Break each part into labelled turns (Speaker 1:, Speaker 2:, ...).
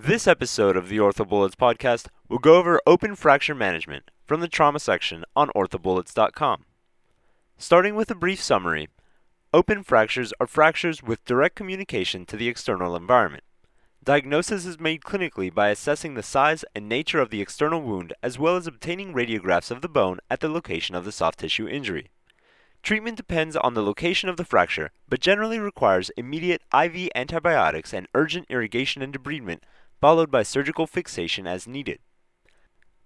Speaker 1: This episode of the OrthoBullets podcast will go over open fracture management from the trauma section on orthobullets.com. Starting with a brief summary, open fractures are fractures with direct communication to the external environment. Diagnosis is made clinically by assessing the size and nature of the external wound as well as obtaining radiographs of the bone at the location of the soft tissue injury. Treatment depends on the location of the fracture, but generally requires immediate IV antibiotics and urgent irrigation and debridement, followed by surgical fixation as needed.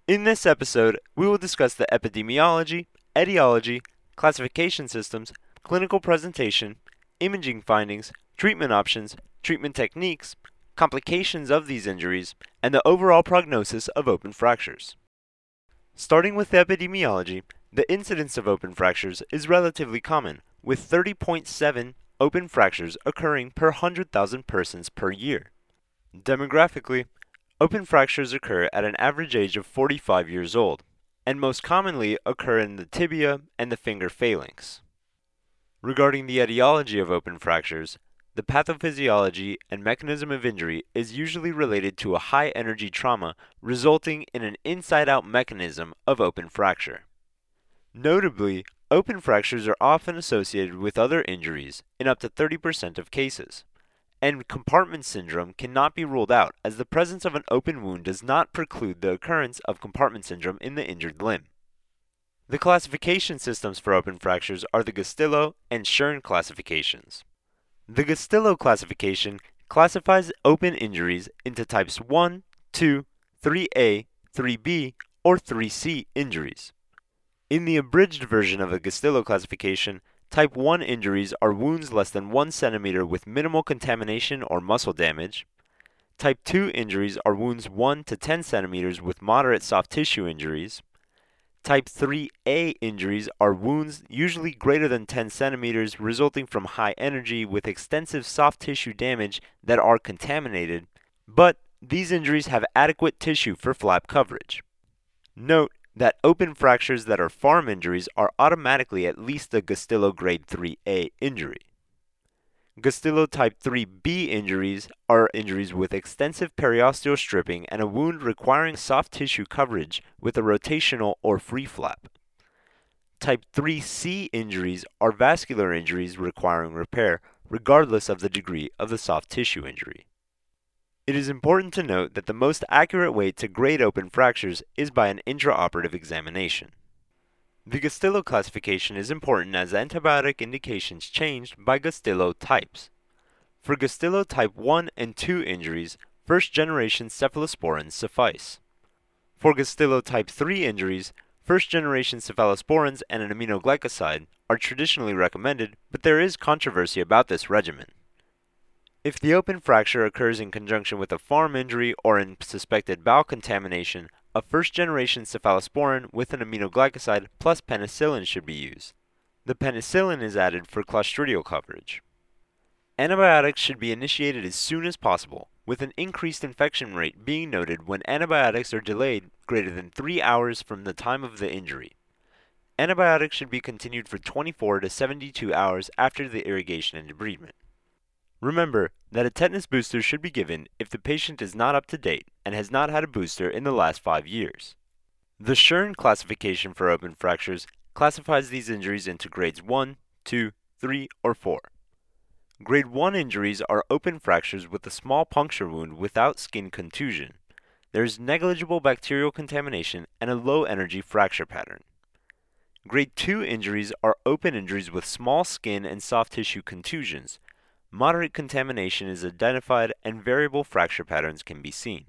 Speaker 1: In this episode, we will discuss the epidemiology, etiology, classification systems, clinical presentation, imaging findings, treatment options, treatment techniques, complications of these injuries, and the overall prognosis of open fractures. Starting with the epidemiology, the incidence of open fractures is relatively common, with 30.7 open fractures occurring per 100,000 persons per year. Demographically, open fractures occur at an average age of 45 years old, and most commonly occur in the tibia and the finger phalanx. Regarding the etiology of open fractures, the pathophysiology and mechanism of injury is usually related to a high energy trauma resulting in an inside out mechanism of open fracture. Notably, open fractures are often associated with other injuries in up to 30% of cases. And compartment syndrome cannot be ruled out as the presence of an open wound does not preclude the occurrence of compartment syndrome in the injured limb. The classification systems for open fractures are the Gustilo and Tscherne classifications. The Gustilo classification classifies open injuries into types 1, 2, 3A, 3B, or 3C injuries. In the abridged version of the Gustilo classification, type 1 injuries are wounds less than 1 centimeter with minimal contamination or muscle damage. Type 2 injuries are wounds 1 to 10 centimeters with moderate soft tissue injuries. Type 3A injuries are wounds usually greater than 10 centimeters resulting from high energy with extensive soft tissue damage that are contaminated, but these injuries have adequate tissue for flap coverage. Note that open fractures that are farm injuries are automatically at least a Gustilo grade 3A injury. Gustilo type 3B injuries are injuries with extensive periosteal stripping and a wound requiring soft tissue coverage with a rotational or free flap. Type 3C injuries are vascular injuries requiring repair, regardless of the degree of the soft tissue injury. It is important to note that the most accurate way to grade open fractures is by an intraoperative examination. The Gustilo classification is important as antibiotic indications changed by Gustilo types. For Gustilo type 1 and 2 injuries, first generation cephalosporins suffice. For Gustilo type 3 injuries, first generation cephalosporins and an aminoglycoside are traditionally recommended, but there is controversy about this regimen. If the open fracture occurs in conjunction with a farm injury or in suspected bowel contamination, a first generation cephalosporin with an aminoglycoside plus penicillin should be used. The penicillin is added for clostridial coverage. Antibiotics should be initiated as soon as possible, with an increased infection rate being noted when antibiotics are delayed greater than 3 hours from the time of the injury. Antibiotics should be continued for 24 to 72 hours after the irrigation and debridement. Remember that a tetanus booster should be given if the patient is not up to date and has not had a booster in the last five years. The Tscherne classification for open fractures classifies these injuries into grades 1, 2, 3, or 4. Grade 1 injuries are open fractures with a small puncture wound without skin contusion. There is negligible bacterial contamination and a low energy fracture pattern. Grade 2 injuries are open injuries with small skin and soft tissue contusions, moderate contamination is identified and variable fracture patterns can be seen.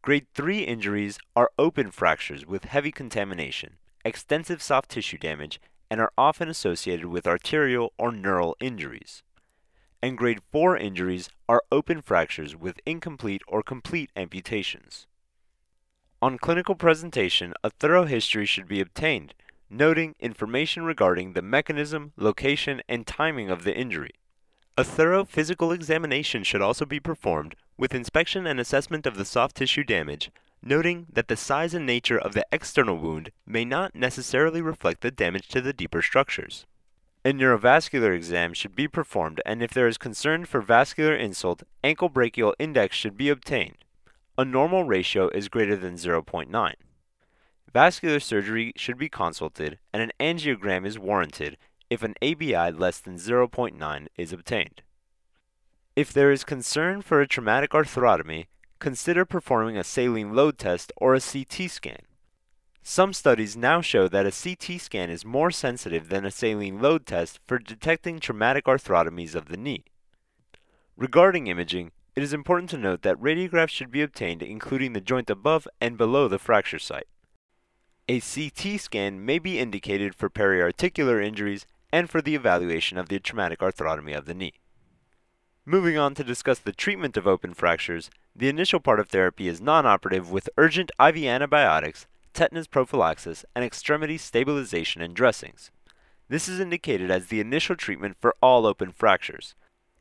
Speaker 1: Grade 3 injuries are open fractures with heavy contamination, extensive soft tissue damage, and are often associated with arterial or neural injuries. And grade 4 injuries are open fractures with incomplete or complete amputations. On clinical presentation, a thorough history should be obtained, noting information regarding the mechanism, location, and timing of the injury. A thorough physical examination should also be performed with inspection and assessment of the soft tissue damage, noting that the size and nature of the external wound may not necessarily reflect the damage to the deeper structures. A neurovascular exam should be performed, and if there is concern for vascular insult, ankle brachial index should be obtained. A normal ratio is greater than 0.9. Vascular surgery should be consulted, and an angiogram is warranted if an ABI less than 0.9 is obtained. If there is concern for a traumatic arthrotomy, consider performing a saline load test or a CT scan. Some studies now show that a CT scan is more sensitive than a saline load test for detecting traumatic arthrotomies of the knee. Regarding imaging, it is important to note that radiographs should be obtained including the joint above and below the fracture site. A CT scan may be indicated for periarticular injuries and for the evaluation of the traumatic arthrotomy of the knee. Moving on to discuss the treatment of open fractures, the initial part of therapy is non-operative with urgent IV antibiotics, tetanus prophylaxis, and extremity stabilization and dressings. This is indicated as the initial treatment for all open fractures.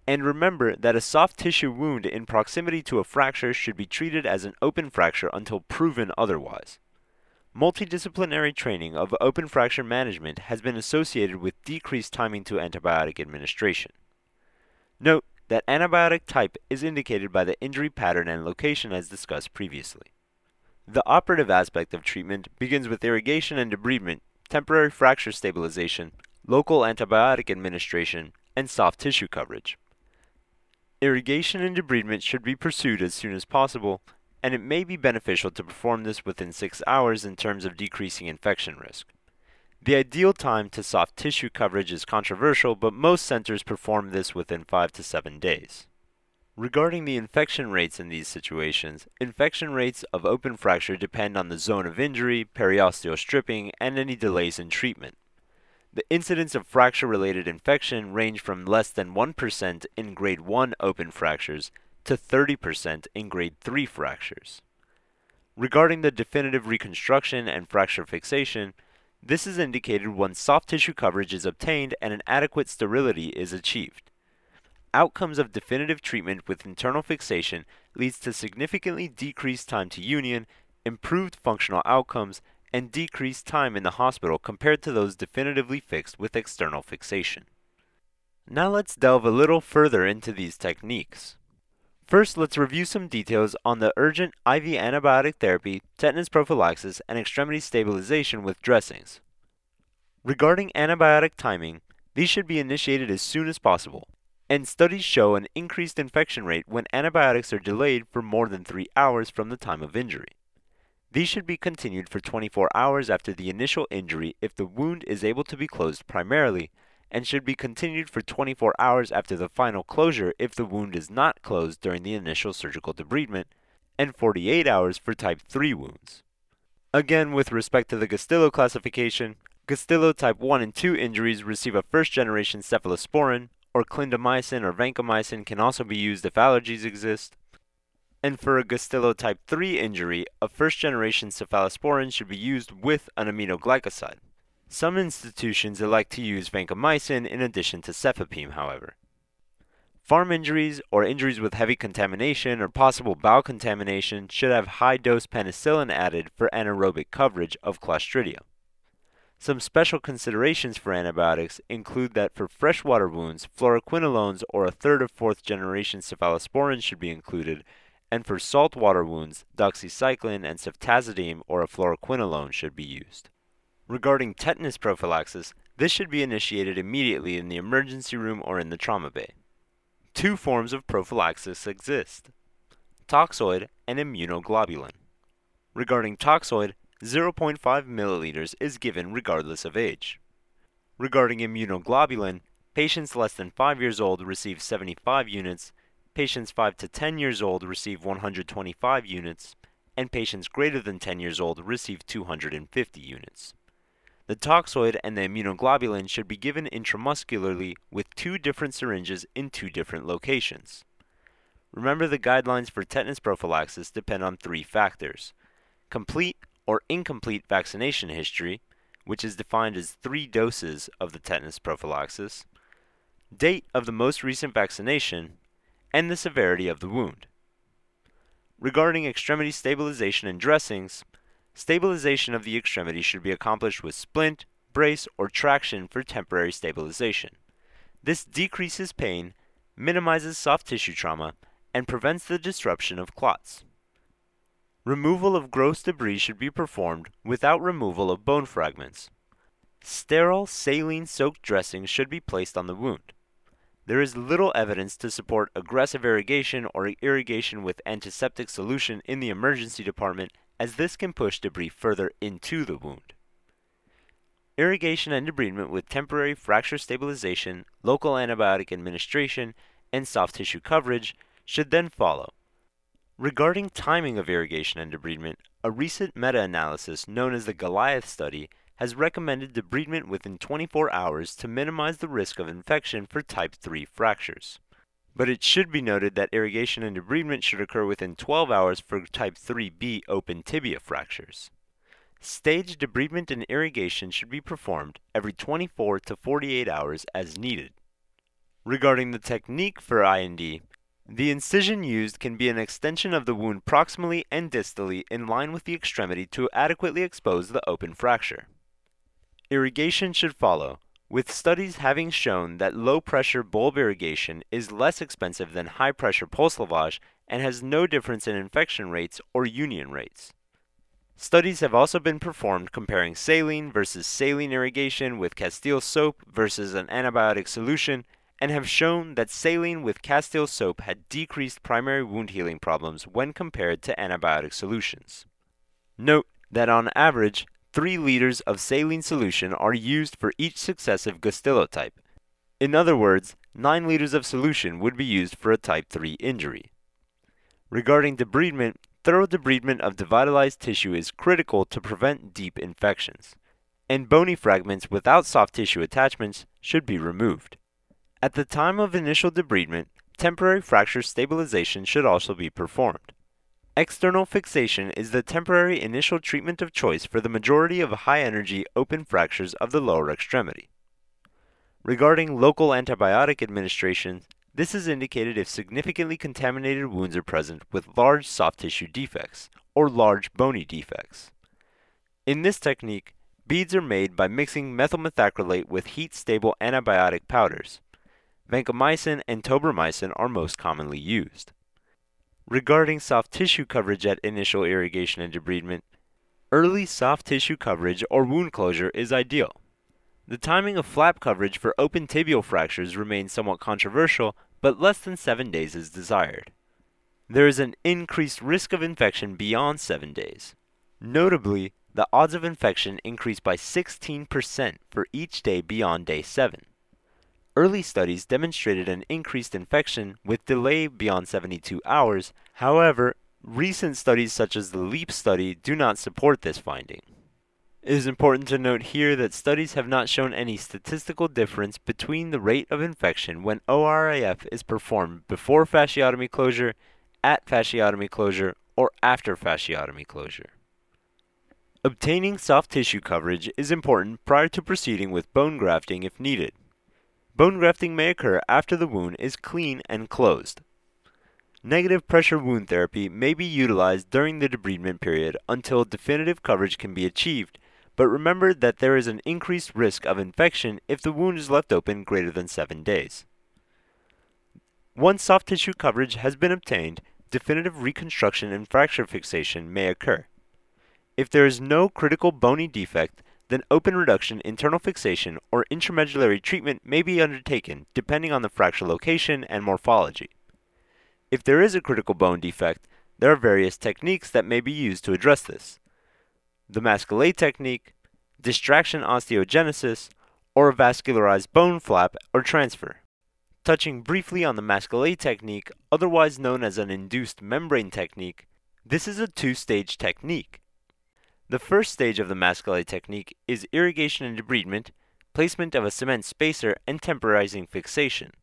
Speaker 1: And remember that a soft tissue wound in proximity to a fracture should be treated as an open fracture until proven otherwise. Multidisciplinary training of open fracture management has been associated with decreased timing to antibiotic administration. Note that antibiotic type is indicated by the injury pattern and location as discussed previously. The operative aspect of treatment begins with irrigation and debridement, temporary fracture stabilization, local antibiotic administration, and soft tissue coverage. Irrigation and debridement should be pursued as soon as possible, and it may be beneficial to perform this within 6 hours in terms of decreasing infection risk. The ideal time to soft tissue coverage is controversial, but most centers perform this within 5 to 7 days. Regarding the infection rates in these situations, infection rates of open fracture depend on the zone of injury, periosteal stripping, and any delays in treatment. The incidence of fracture related infection range from less than 1% in grade 1 open fractures to 30% in grade 3 fractures. Regarding the definitive reconstruction and fracture fixation, this is indicated when soft tissue coverage is obtained and an adequate sterility is achieved. Outcomes of definitive treatment with internal fixation leads to significantly decreased time to union, improved functional outcomes, and decreased time in the hospital compared to those definitively fixed with external fixation. Now let's delve a little further into these techniques. First, let's review some details on the urgent IV antibiotic therapy, tetanus prophylaxis, and extremity stabilization with dressings. Regarding antibiotic timing, these should be initiated as soon as possible, and studies show an increased infection rate when antibiotics are delayed for more than 3 hours from the time of injury. These should be continued for 24 hours after the initial injury if the wound is able to be closed primarily and should be continued for 24 hours after the final closure if the wound is not closed during the initial surgical debridement, and 48 hours for type 3 wounds. Again, with respect to the Gustilo classification, Gustilo type 1 and 2 injuries receive a first generation cephalosporin, or clindamycin or vancomycin can also be used if allergies exist. And for a Gustilo type 3 injury, a first generation cephalosporin should be used with an aminoglycoside. Some institutions elect to use vancomycin in addition to cefepime, however. Farm injuries or injuries with heavy contamination or possible bowel contamination should have high dose penicillin added for anaerobic coverage of Clostridia. Some special considerations for antibiotics include that for freshwater wounds, fluoroquinolones or a third or fourth generation cephalosporin should be included, and for saltwater wounds, doxycycline and ceftazidime or a fluoroquinolone should be used. Regarding tetanus prophylaxis, this should be initiated immediately in the emergency room or in the trauma bay. Two forms of prophylaxis exist toxoid and immunoglobulin. Regarding toxoid, 0.5 milliliters is given regardless of age. Regarding immunoglobulin, patients less than 5 years old receive 75 units, patients 5 to 10 years old receive 125 units, and patients greater than 10 years old receive 250 units. The toxoid and the immunoglobulin should be given intramuscularly with two different syringes in two different locations. Remember the guidelines for tetanus prophylaxis depend on three factors complete or incomplete vaccination history, which is defined as three doses of the tetanus prophylaxis, date of the most recent vaccination, and the severity of the wound. Regarding extremity stabilization and dressings, Stabilization of the extremity should be accomplished with splint, brace, or traction for temporary stabilization. This decreases pain, minimizes soft tissue trauma, and prevents the disruption of clots. Removal of gross debris should be performed without removal of bone fragments. Sterile saline soaked dressing should be placed on the wound. There is little evidence to support aggressive irrigation or irrigation with antiseptic solution in the emergency department as this can push debris further into the wound. Irrigation and debridement with temporary fracture stabilization, local antibiotic administration, and soft tissue coverage should then follow. Regarding timing of irrigation and debridement, a recent meta analysis known as the Goliath study has recommended debridement within 24 hours to minimize the risk of infection for type 3 fractures. But it should be noted that irrigation and debridement should occur within 12 hours for type 3B open tibia fractures. Staged debridement and irrigation should be performed every 24 to 48 hours as needed. Regarding the technique for IND, the incision used can be an extension of the wound proximally and distally in line with the extremity to adequately expose the open fracture. Irrigation should follow, with studies having shown that low pressure bulb irrigation is less expensive than high pressure pulse lavage and has no difference in infection rates or union rates. Studies have also been performed comparing saline versus saline irrigation with Castile soap versus an antibiotic solution and have shown that saline with Castile soap had decreased primary wound healing problems when compared to antibiotic solutions. Note that on average, 3 liters of saline solution are used for each successive Gustilo type. In other words, 9 liters of solution would be used for a type 3 injury. Regarding debridement, thorough debridement of devitalized tissue is critical to prevent deep infections, and bony fragments without soft tissue attachments should be removed. At the time of initial debridement, temporary fracture stabilization should also be performed. External fixation is the temporary initial treatment of choice for the majority of high energy open fractures of the lower extremity. Regarding local antibiotic administration, this is indicated if significantly contaminated wounds are present with large soft tissue defects or large bony defects. In this technique, beads are made by mixing methyl methacrylate with heat stable antibiotic powders. Vancomycin and tobramycin are most commonly used. Regarding soft tissue coverage at initial irrigation and debridement, early soft tissue coverage or wound closure is ideal. The timing of flap coverage for open tibial fractures remains somewhat controversial, but less than 7 days is desired. There is an increased risk of infection beyond 7 days. Notably, the odds of infection increase by 16% for each day beyond day 7. Early studies demonstrated an increased infection with delay beyond 72 hours. However, recent studies such as the LEAP study do not support this finding. It is important to note here that studies have not shown any statistical difference between the rate of infection when ORIF is performed before fasciotomy closure, at fasciotomy closure, or after fasciotomy closure. Obtaining soft tissue coverage is important prior to proceeding with bone grafting if needed. Bone grafting may occur after the wound is clean and closed. Negative pressure wound therapy may be utilized during the debridement period until definitive coverage can be achieved, but remember that there is an increased risk of infection if the wound is left open greater than 7 days. Once soft tissue coverage has been obtained, definitive reconstruction and fracture fixation may occur. If there is no critical bony defect, then open reduction, internal fixation, or intramedullary treatment may be undertaken depending on the fracture location and morphology. If there is a critical bone defect, there are various techniques that may be used to address this. The Masquelet technique, distraction osteogenesis, or a vascularized bone flap or transfer. Touching briefly on the Masquelet technique, otherwise known as an induced membrane technique, this is a two stage technique. The first stage of the Masquelet technique is irrigation and debridement, placement of a cement spacer, and temporizing fixation.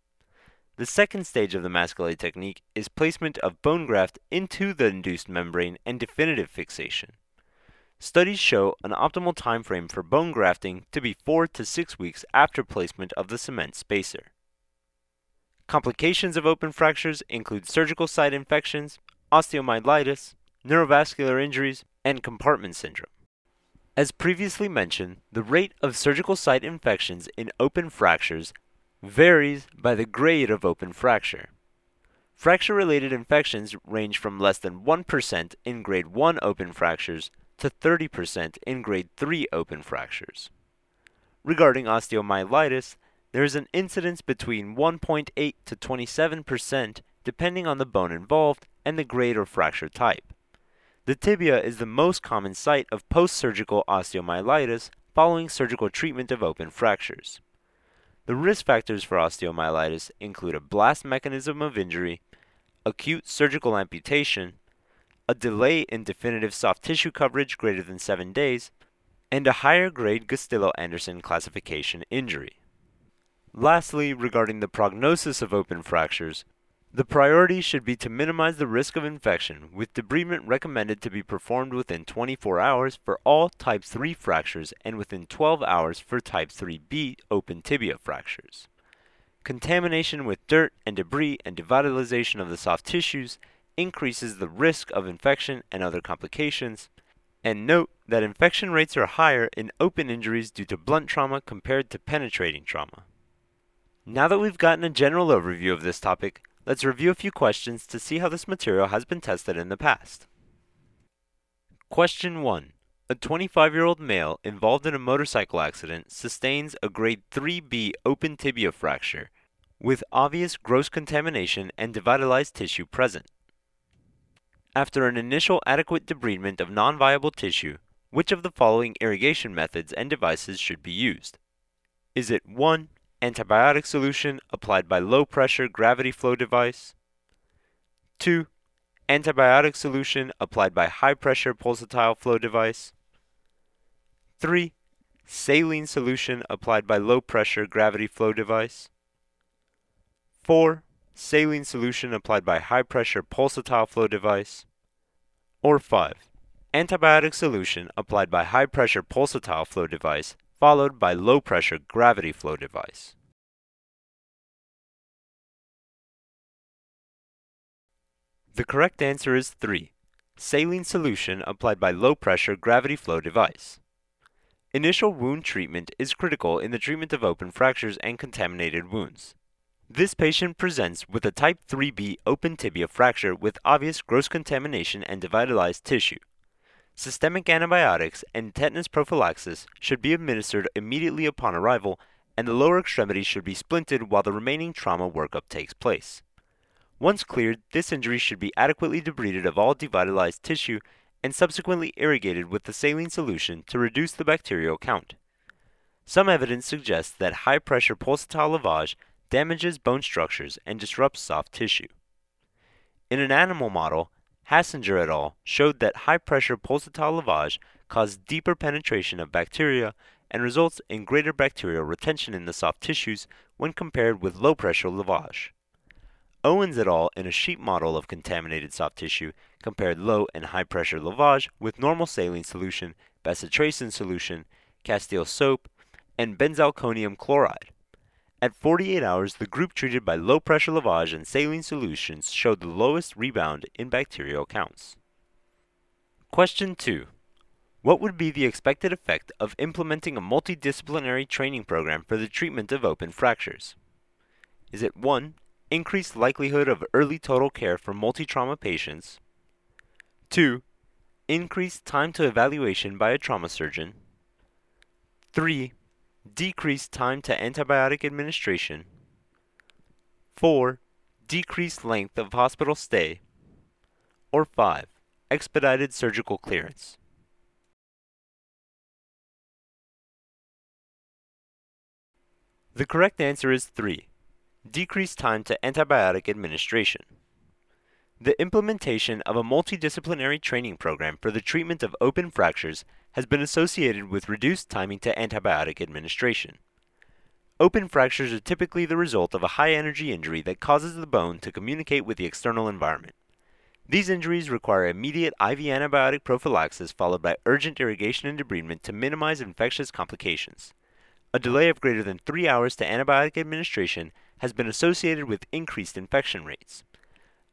Speaker 1: The second stage of the Masquelet technique is placement of bone graft into the induced membrane and definitive fixation. Studies show an optimal time frame for bone grafting to be 4 to 6 weeks after placement of the cement spacer. Complications of open fractures include surgical site infections, osteomyelitis, neurovascular injuries, and compartment syndrome. As previously mentioned, the rate of surgical site infections in open fractures varies by the grade of open fracture. Fracture related infections range from less than 1% in grade 1 open fractures to 30% in grade 3 open fractures. Regarding osteomyelitis, there is an incidence between 1.8 to 27% depending on the bone involved and the grade or fracture type. The tibia is the most common site of post surgical osteomyelitis following surgical treatment of open fractures. The risk factors for osteomyelitis include a blast mechanism of injury, acute surgical amputation, a delay in definitive soft tissue coverage greater than 7 days, and a higher grade Gustilo Anderson classification injury. Lastly, regarding the prognosis of open fractures, the priority should be to minimize the risk of infection, with debridement recommended to be performed within 24 hours for all type 3 fractures and within 12 hours for type 3B open tibia fractures. Contamination with dirt and debris and devitalization of the soft tissues increases the risk of infection and other complications. And note that infection rates are higher in open injuries due to blunt trauma compared to penetrating trauma. Now that we've gotten a general overview of this topic, Let's review a few questions to see how this material has been tested in the past. Question 1. A 25 year old male involved in a motorcycle accident sustains a grade 3B open tibia fracture with obvious gross contamination and devitalized tissue present. After an initial adequate debridement of non viable tissue, which of the following irrigation methods and devices should be used? Is it 1 antibiotic solution applied by low pressure gravity flow device. 2. Antibiotic solution applied by high pressure pulsatile flow device. 3. Saline solution applied by low pressure gravity flow device. 4. Saline solution applied by high pressure pulsatile flow device. Or 5. Antibiotic solution applied by high pressure pulsatile flow device followed by low pressure gravity flow device. The correct answer is 3. Saline solution applied by low pressure gravity flow device. Initial wound treatment is critical in the treatment of open fractures and contaminated wounds. This patient presents with a type 3B open tibia fracture with obvious gross contamination and devitalized tissue. Systemic antibiotics and tetanus prophylaxis should be administered immediately upon arrival, and the lower extremity should be splinted while the remaining trauma workup takes place. Once cleared, this injury should be adequately debrided of all devitalized tissue and subsequently irrigated with the saline solution to reduce the bacterial count. Some evidence suggests that high pressure pulsatile lavage damages bone structures and disrupts soft tissue. In an animal model, Hassinger et al. showed that high pressure pulsatile lavage caused deeper penetration of bacteria and results in greater bacterial retention in the soft tissues when compared with low pressure lavage. Owens et al. in a sheep model of contaminated soft tissue compared low and high pressure lavage with normal saline solution, bacitracin solution, castile soap, and benzalkonium chloride. At 48 hours, the group treated by low pressure lavage and saline solutions showed the lowest rebound in bacterial counts. Question 2. What would be the expected effect of implementing a multidisciplinary training program for the treatment of open fractures? Is it 1. Increased likelihood of early total care for multi trauma patients? 2. Increased time to evaluation by a trauma surgeon? 3 decreased time to antibiotic administration. 4. Decreased length of hospital stay. Or 5. Expedited surgical clearance. The correct answer is 3. Decreased time to antibiotic administration. The implementation of a multidisciplinary training program for the treatment of open fractures has been associated with reduced timing to antibiotic administration. Open fractures are typically the result of a high energy injury that causes the bone to communicate with the external environment. These injuries require immediate IV antibiotic prophylaxis followed by urgent irrigation and debridement to minimize infectious complications. A delay of greater than three hours to antibiotic administration has been associated with increased infection rates.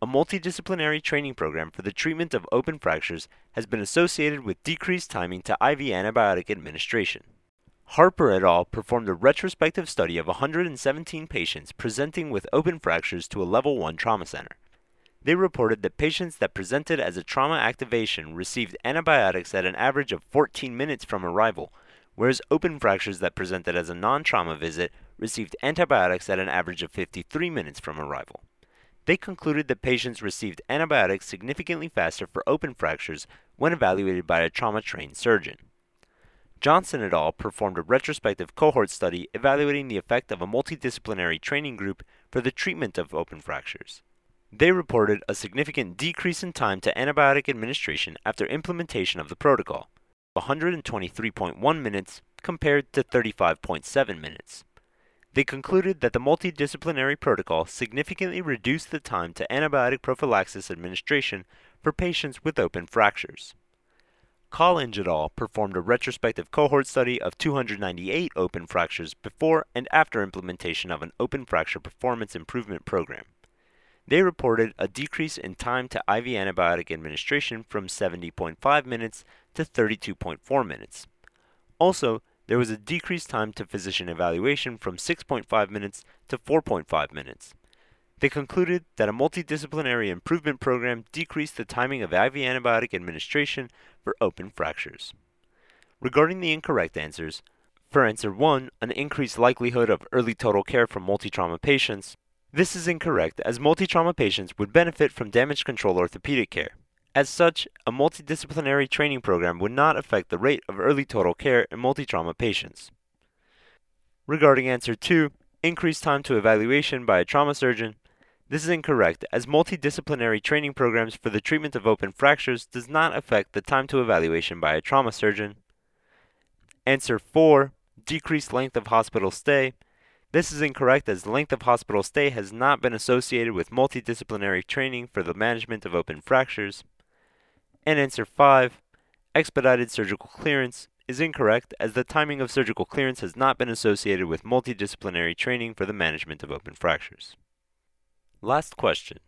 Speaker 1: A multidisciplinary training program for the treatment of open fractures has been associated with decreased timing to IV antibiotic administration. Harper et al. performed a retrospective study of 117 patients presenting with open fractures to a level 1 trauma center. They reported that patients that presented as a trauma activation received antibiotics at an average of 14 minutes from arrival, whereas open fractures that presented as a non trauma visit received antibiotics at an average of 53 minutes from arrival. They concluded that patients received antibiotics significantly faster for open fractures when evaluated by a trauma trained surgeon. Johnson et al. performed a retrospective cohort study evaluating the effect of a multidisciplinary training group for the treatment of open fractures. They reported a significant decrease in time to antibiotic administration after implementation of the protocol, 123.1 minutes compared to 35.7 minutes. They concluded that the multidisciplinary protocol significantly reduced the time to antibiotic prophylaxis administration for patients with open fractures. Collins et al. performed a retrospective cohort study of 298 open fractures before and after implementation of an open fracture performance improvement program. They reported a decrease in time to IV antibiotic administration from 70.5 minutes to 32.4 minutes. Also, there was a decreased time to physician evaluation from 6.5 minutes to 4.5 minutes. They concluded that a multidisciplinary improvement program decreased the timing of IV antibiotic administration for open fractures. Regarding the incorrect answers, for answer 1, an increased likelihood of early total care for multi-trauma patients, this is incorrect as multi-trauma patients would benefit from damage control orthopedic care. As such, a multidisciplinary training program would not affect the rate of early total care in multi-trauma patients. Regarding answer 2, increased time to evaluation by a trauma surgeon, this is incorrect as multidisciplinary training programs for the treatment of open fractures does not affect the time to evaluation by a trauma surgeon. Answer 4, decreased length of hospital stay, this is incorrect as length of hospital stay has not been associated with multidisciplinary training for the management of open fractures. And answer 5, expedited surgical clearance, is incorrect as the timing of surgical clearance has not been associated with multidisciplinary training for the management of open fractures. Last question.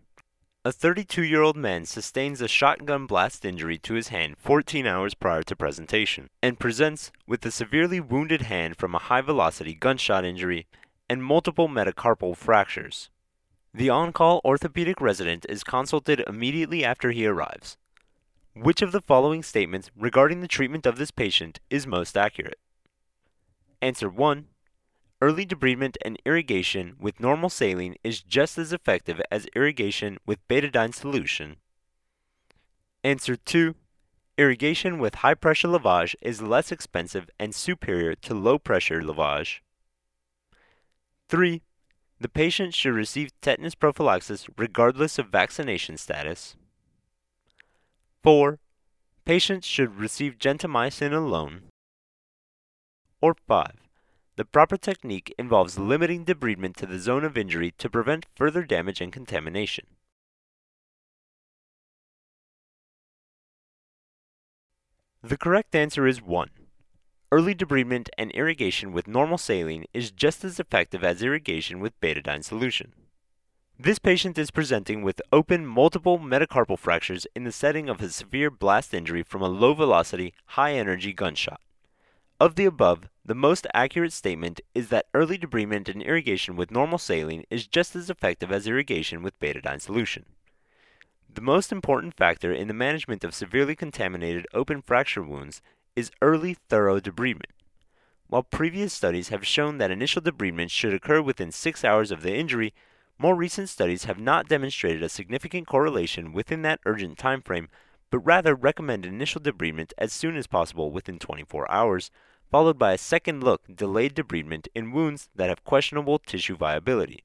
Speaker 1: A 32 year old man sustains a shotgun blast injury to his hand 14 hours prior to presentation and presents with a severely wounded hand from a high velocity gunshot injury and multiple metacarpal fractures. The on call orthopedic resident is consulted immediately after he arrives. Which of the following statements regarding the treatment of this patient is most accurate? Answer 1. Early debridement and irrigation with normal saline is just as effective as irrigation with betadine solution. Answer 2. Irrigation with high pressure lavage is less expensive and superior to low pressure lavage. 3. The patient should receive tetanus prophylaxis regardless of vaccination status. 4. Patients should receive gentamicin alone. Or 5. The proper technique involves limiting debridement to the zone of injury to prevent further damage and contamination. The correct answer is 1. Early debridement and irrigation with normal saline is just as effective as irrigation with betadine solution. This patient is presenting with open multiple metacarpal fractures in the setting of a severe blast injury from a low velocity, high energy gunshot. Of the above, the most accurate statement is that early debridement and irrigation with normal saline is just as effective as irrigation with betadine solution. The most important factor in the management of severely contaminated open fracture wounds is early thorough debridement. While previous studies have shown that initial debridement should occur within six hours of the injury, more recent studies have not demonstrated a significant correlation within that urgent time frame, but rather recommend initial debridement as soon as possible within 24 hours, followed by a second look delayed debridement in wounds that have questionable tissue viability.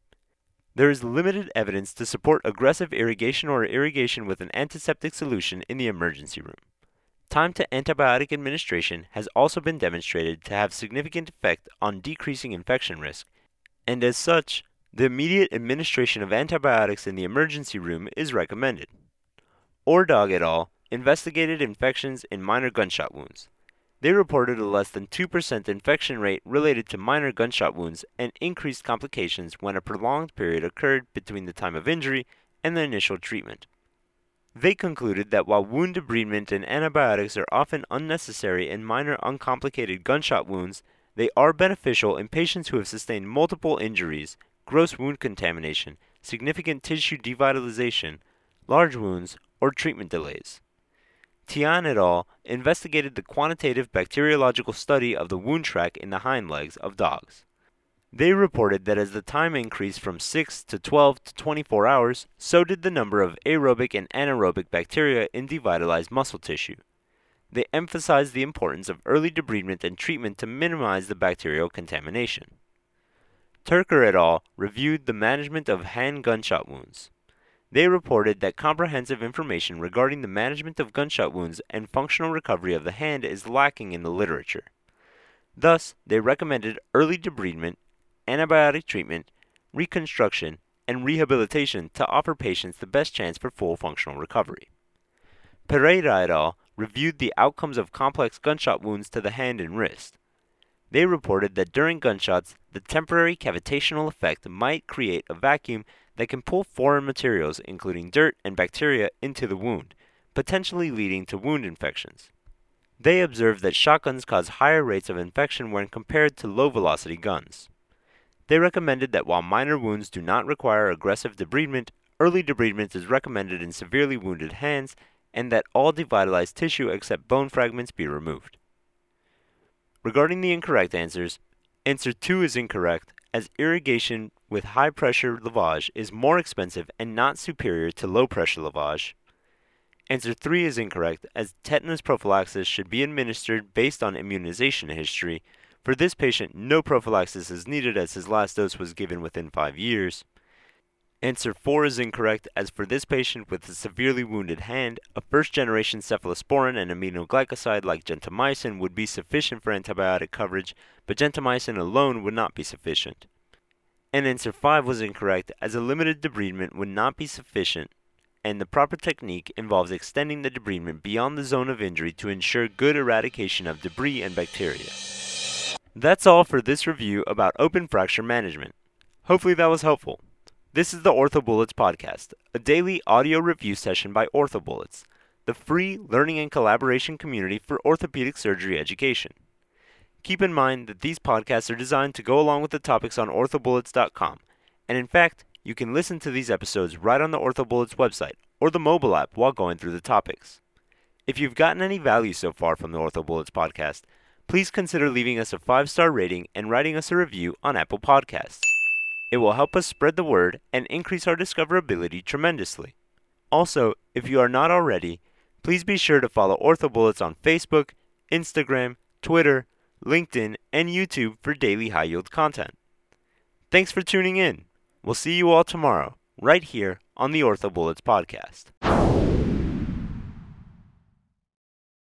Speaker 1: There is limited evidence to support aggressive irrigation or irrigation with an antiseptic solution in the emergency room. Time to antibiotic administration has also been demonstrated to have significant effect on decreasing infection risk, and as such, the immediate administration of antibiotics in the emergency room is recommended. Ordog et al. investigated infections in minor gunshot wounds. They reported a less than 2% infection rate related to minor gunshot wounds and increased complications when a prolonged period occurred between the time of injury and the initial treatment. They concluded that while wound debridement and antibiotics are often unnecessary in minor uncomplicated gunshot wounds, they are beneficial in patients who have sustained multiple injuries, gross wound contamination, significant tissue devitalization, large wounds, or treatment delays. Tian et al. investigated the quantitative bacteriological study of the wound track in the hind legs of dogs. They reported that as the time increased from 6 to 12 to 24 hours, so did the number of aerobic and anaerobic bacteria in devitalized muscle tissue. They emphasized the importance of early debridement and treatment to minimize the bacterial contamination. Turker et al. reviewed the management of hand gunshot wounds. They reported that comprehensive information regarding the management of gunshot wounds and functional recovery of the hand is lacking in the literature. Thus, they recommended early debridement, antibiotic treatment, reconstruction, and rehabilitation to offer patients the best chance for full functional recovery. Pereira et al. reviewed the outcomes of complex gunshot wounds to the hand and wrist. They reported that during gunshots, the temporary cavitational effect might create a vacuum that can pull foreign materials, including dirt and bacteria, into the wound, potentially leading to wound infections. They observed that shotguns cause higher rates of infection when compared to low velocity guns. They recommended that while minor wounds do not require aggressive debridement, early debridement is recommended in severely wounded hands and that all devitalized tissue except bone fragments be removed. Regarding the incorrect answers, answer 2 is incorrect as irrigation with high pressure lavage is more expensive and not superior to low pressure lavage. Answer 3 is incorrect, as tetanus prophylaxis should be administered based on immunization history. For this patient, no prophylaxis is needed as his last dose was given within 5 years. Answer 4 is incorrect, as for this patient with a severely wounded hand, a first generation cephalosporin and aminoglycoside like gentamicin would be sufficient for antibiotic coverage, but gentamicin alone would not be sufficient. And answer 5 was incorrect, as a limited debridement would not be sufficient, and the proper technique involves extending the debridement beyond the zone of injury to ensure good eradication of debris and bacteria. That's all for this review about open fracture management. Hopefully that was helpful. This is the OrthoBullets podcast, a daily audio review session by OrthoBullets, the free learning and collaboration community for orthopedic surgery education. Keep in mind that these podcasts are designed to go along with the topics on orthobullets.com, and in fact, you can listen to these episodes right on the OrthoBullets website or the mobile app while going through the topics. If you've gotten any value so far from the OrthoBullets podcast, please consider leaving us a five star rating and writing us a review on Apple Podcasts. It will help us spread the word and increase our discoverability tremendously. Also, if you are not already, please be sure to follow OrthoBullets on Facebook, Instagram, Twitter, LinkedIn, and YouTube for daily high yield content. Thanks for tuning in. We'll see you all tomorrow, right here on the OrthoBullets podcast.